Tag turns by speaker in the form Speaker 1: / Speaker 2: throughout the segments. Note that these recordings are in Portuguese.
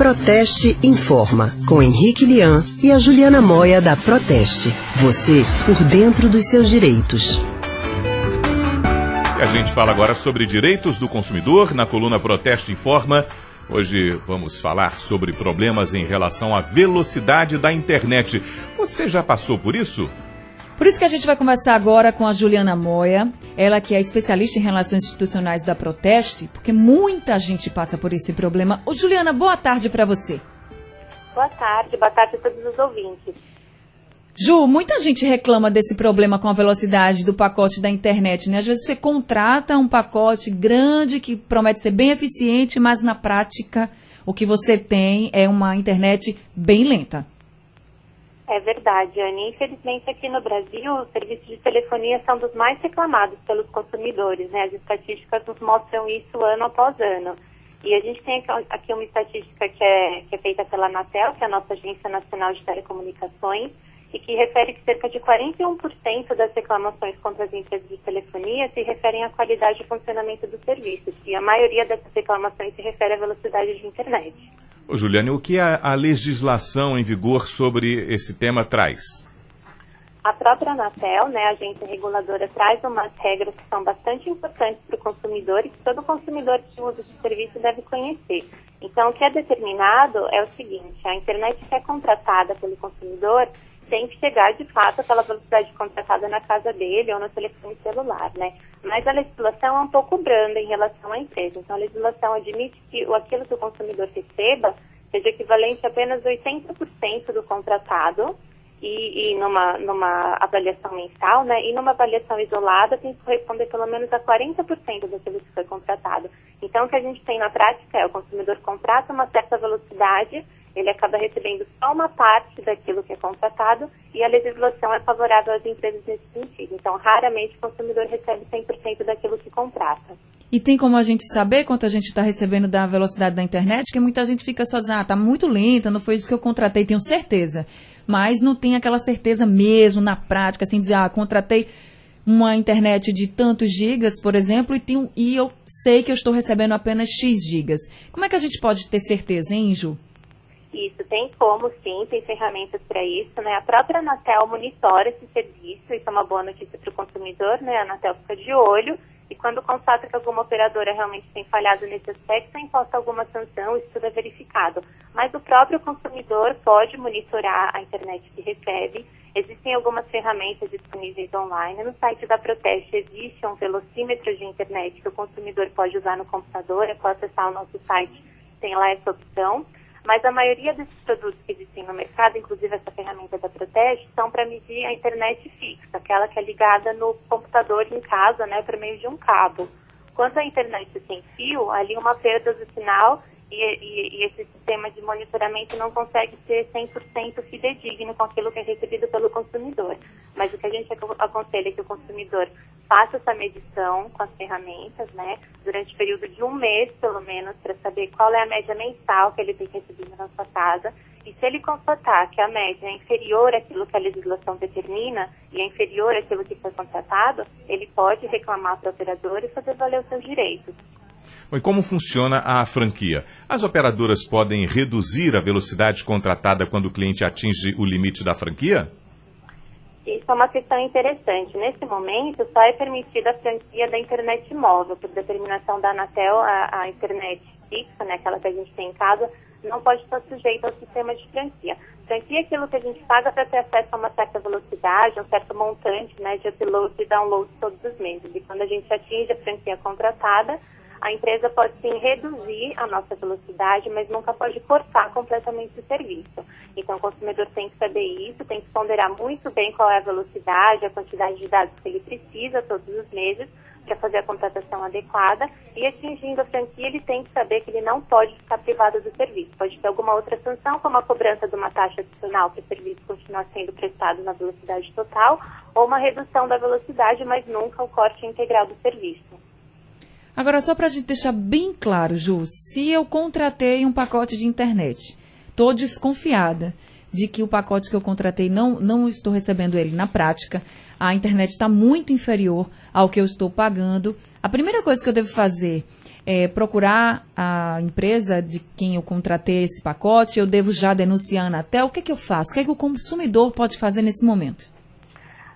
Speaker 1: Proteste Informa, com Henrique Lian e a Juliana Moia da Proteste. Você por dentro dos seus direitos.
Speaker 2: A gente fala agora sobre direitos do consumidor na coluna Proteste Informa. Hoje vamos falar sobre problemas em relação à velocidade da internet. Você já passou por isso?
Speaker 3: Por isso que a gente vai conversar agora com a Juliana Moia, ela que é especialista em relações institucionais da Proteste, porque muita gente passa por esse problema. Ô Juliana, boa tarde para você.
Speaker 4: Boa tarde, boa tarde a todos os ouvintes.
Speaker 3: Ju, muita gente reclama desse problema com a velocidade do pacote da internet, né? Às vezes você contrata um pacote grande que promete ser bem eficiente, mas na prática o que você tem é uma internet bem lenta.
Speaker 4: É verdade, Anne. Infelizmente, aqui no Brasil, os serviços de telefonia são dos mais reclamados pelos consumidores, né? As estatísticas nos mostram isso ano após ano. E a gente tem aqui uma estatística que é, que é feita pela Anatel, que é a nossa Agência Nacional de Telecomunicações, e que refere que cerca de 41% das reclamações contra as empresas de telefonia se referem à qualidade e funcionamento dos serviços, e a maioria dessas reclamações se refere à velocidade de internet.
Speaker 2: Ô, Juliane, o que a, a legislação em vigor sobre esse tema traz?
Speaker 4: A própria Anatel, né, a agência reguladora, traz umas regras que são bastante importantes para o consumidor e que todo consumidor que usa esse serviço deve conhecer. Então, o que é determinado é o seguinte: a internet que é contratada pelo consumidor tem que chegar de fato aquela velocidade contratada na casa dele ou no telefone celular, né? Mas a legislação é um pouco branda em relação à empresa. Então, a legislação admite que aquilo que o consumidor receba seja equivalente a apenas 80% do contratado e, e, numa, numa avaliação mensal, né? E numa avaliação isolada tem que corresponder pelo menos a 40% daquilo que foi contratado. Então, o que a gente tem na prática é o consumidor contrata uma certa velocidade ele acaba recebendo só uma parte daquilo que é contratado e a legislação é favorável às empresas nesse sentido. Então, raramente o consumidor recebe 100% daquilo que contrata.
Speaker 3: E tem como a gente saber quanto a gente está recebendo da velocidade da internet? Porque muita gente fica só dizendo, ah, tá muito lenta, não foi isso que eu contratei, tenho certeza. Mas não tem aquela certeza mesmo na prática, assim, dizer, ah, contratei uma internet de tantos gigas, por exemplo, e, tenho, e eu sei que eu estou recebendo apenas X gigas. Como é que a gente pode ter certeza, hein, Ju?
Speaker 4: Isso, tem como sim, tem ferramentas para isso, né? A própria Anatel monitora esse serviço, isso é uma boa notícia para o consumidor, né? A Anatel fica de olho e quando constata que alguma operadora realmente tem falhado nesse aspecto, imposta alguma sanção, isso tudo é verificado. Mas o próprio consumidor pode monitorar a internet que recebe. Existem algumas ferramentas disponíveis online. No site da Proteste existe um velocímetro de internet que o consumidor pode usar no computador, é só acessar o nosso site, tem lá essa opção. Mas a maioria desses produtos que existem no mercado, inclusive essa ferramenta da Protege, são para medir a internet fixa, aquela que é ligada no computador em casa, né, por meio de um cabo. Quando a internet sem fio, ali uma perda do sinal e, e, esse sistema de monitoramento não consegue ser 100% fidedigno com aquilo que é recebido pelo consumidor. Mas o que a gente aconselha é que o consumidor faça essa medição com as ferramentas, né, durante o período de um mês, pelo menos, para saber qual é a média mensal que ele tem recebido na sua casa. E se ele constatar que a média é inferior àquilo que a legislação determina e é inferior àquilo que foi contratado, ele pode reclamar para o operador e fazer valer os seus direitos.
Speaker 2: E como funciona a franquia? As operadoras podem reduzir a velocidade contratada quando o cliente atinge o limite da franquia?
Speaker 4: Isso é uma questão interessante. Nesse momento, só é permitida a franquia da internet móvel, por determinação da Anatel, a, a internet fixa, né, aquela que a gente tem em casa, não pode estar sujeita ao sistema de franquia. Franquia é aquilo que a gente paga para ter acesso a uma certa velocidade, um certo montante né, de upload e download todos os meses. E quando a gente atinge a franquia contratada, a empresa pode sim reduzir a nossa velocidade, mas nunca pode cortar completamente o serviço. Então, o consumidor tem que saber isso, tem que ponderar muito bem qual é a velocidade, a quantidade de dados que ele precisa todos os meses para fazer a contratação adequada e atingindo a franquia, ele tem que saber que ele não pode ficar privado do serviço. Pode ter alguma outra sanção, como a cobrança de uma taxa adicional para o serviço continuar sendo prestado na velocidade total, ou uma redução da velocidade, mas nunca o corte integral do serviço.
Speaker 3: Agora, só para a gente deixar bem claro, Ju, se eu contratei um pacote de internet, estou desconfiada de que o pacote que eu contratei não, não estou recebendo ele na prática, a internet está muito inferior ao que eu estou pagando. A primeira coisa que eu devo fazer é, procurar a empresa de quem eu contratei esse pacote? Eu devo já denunciar a Anatel? O que, é que eu faço? O que, é que o consumidor pode fazer nesse momento?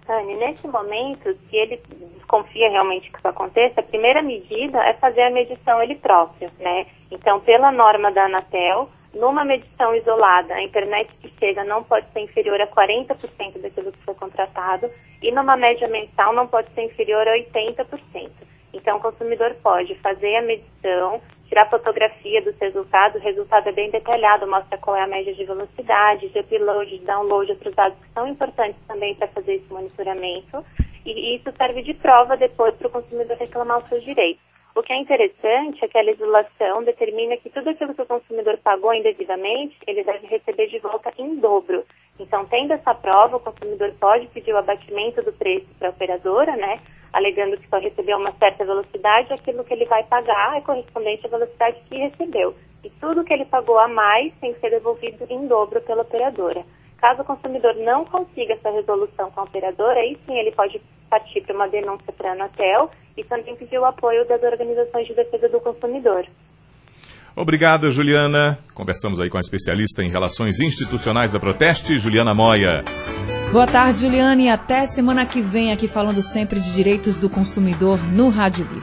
Speaker 4: Anne, nesse momento, se ele desconfia realmente que isso aconteça, a primeira medida é fazer a medição ele próprio, né? Então, pela norma da Anatel, numa medição isolada, a internet que chega não pode ser inferior a 40% daquilo que foi contratado e numa média mensal não pode ser inferior a 80%. Então, o consumidor pode fazer a medição, tirar fotografia dos resultados, o resultado é bem detalhado, mostra qual é a média de velocidade, de upload, de download, outros dados que são importantes também para fazer esse monitoramento. E isso serve de prova depois para o consumidor reclamar os seus direitos. O que é interessante é que a legislação determina que tudo aquilo que o consumidor pagou indevidamente, ele deve receber de volta em dobro. Então, tendo essa prova, o consumidor pode pedir o abatimento do preço para a operadora, né? Alegando que só recebeu uma certa velocidade, aquilo que ele vai pagar é correspondente à velocidade que recebeu. E tudo que ele pagou a mais tem que ser devolvido em dobro pela operadora. Caso o consumidor não consiga essa resolução com a operadora, aí sim ele pode partir para uma denúncia para a Anatel e também pedir o apoio das organizações de defesa do consumidor.
Speaker 2: Obrigada, Juliana. Conversamos aí com a especialista em relações institucionais da Proteste, Juliana Moia.
Speaker 3: Boa tarde, Juliane, e até semana que vem aqui falando sempre de direitos do consumidor no Rádio Livre.